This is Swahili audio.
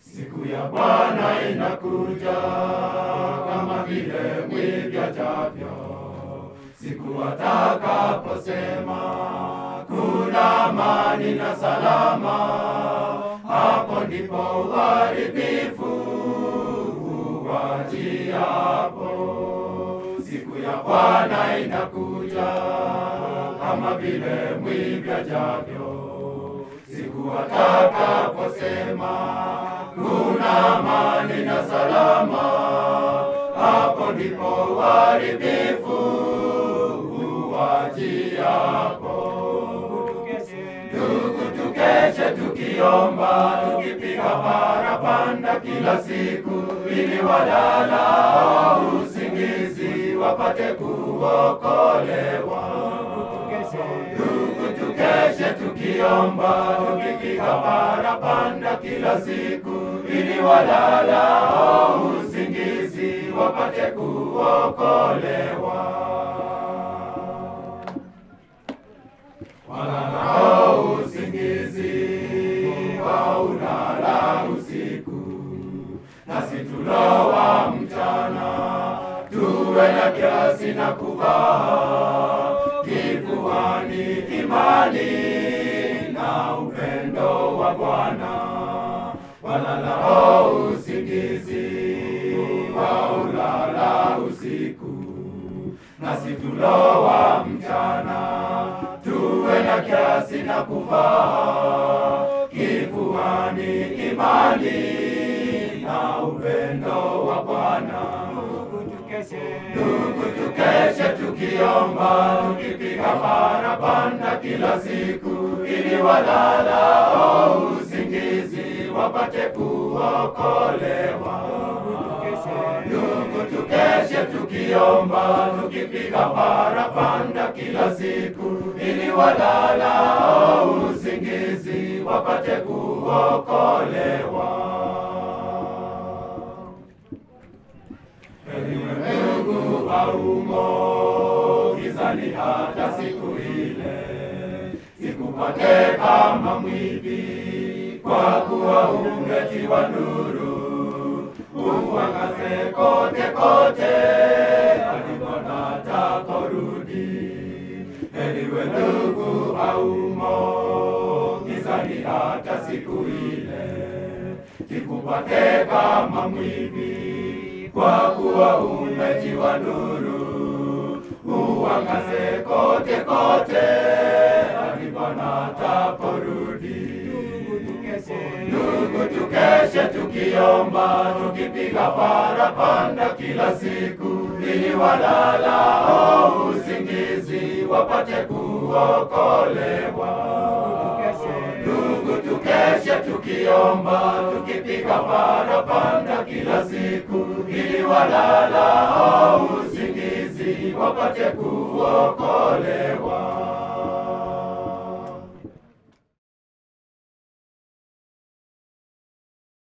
Siku ya Bwana inakuja kama vile mwivi ajavyo, siku atakaposema kuna amani na salama, hapo ndipo uharibifu Bwana inakuja kama vile mwivi ajavyo, siku atakaposema kuna amani na salama, hapo ndipo uharibifu uwajiapo. Ndugu, tukeshe tukiomba, tukipiga parapanda kila siku, ili walala usingizi wapate kuokolewa. Ndugu, tukeshe tukiomba, tukipiga parapanda kila siku, ili walala usingizi wapate kuokolewa. Tuwe na kiasi na kuvaa kifuani imani na upendo wa Bwana. Walalao usingizi waulala usiku, nasi tulowa mchana, tuwe na kiasi na kuvaa kifuani imani na upendo. Ndugu, tukeshe tukiomba, tukipiga parapanda kila siku, ili walalao usingizi wapate kuokolewa. Ndugu, tukeshe tukiomba, tukipiga parapanda kila siku, ili walalao usingizi wapate kuokolewa. Aumo gizani hata siku ile, sikupate kama mwivi, kwa kuwa ungetiwa nuru, uangaze kote kote, hadi Bwana atakaporudi. Eliwe ndugu aumo gizani hata siku ile, sikupate kama mwivi kwa kuwa umetiwa nuru, uangaze kote kote, hadi Bwana ataporudi. Ndugu, tukeshe tukiomba, tukipiga parapanda kila siku, ili walalao usingizi wapate kuokolewa. Ndugu, tukeshe tukiomba, tukipiga parapanda kila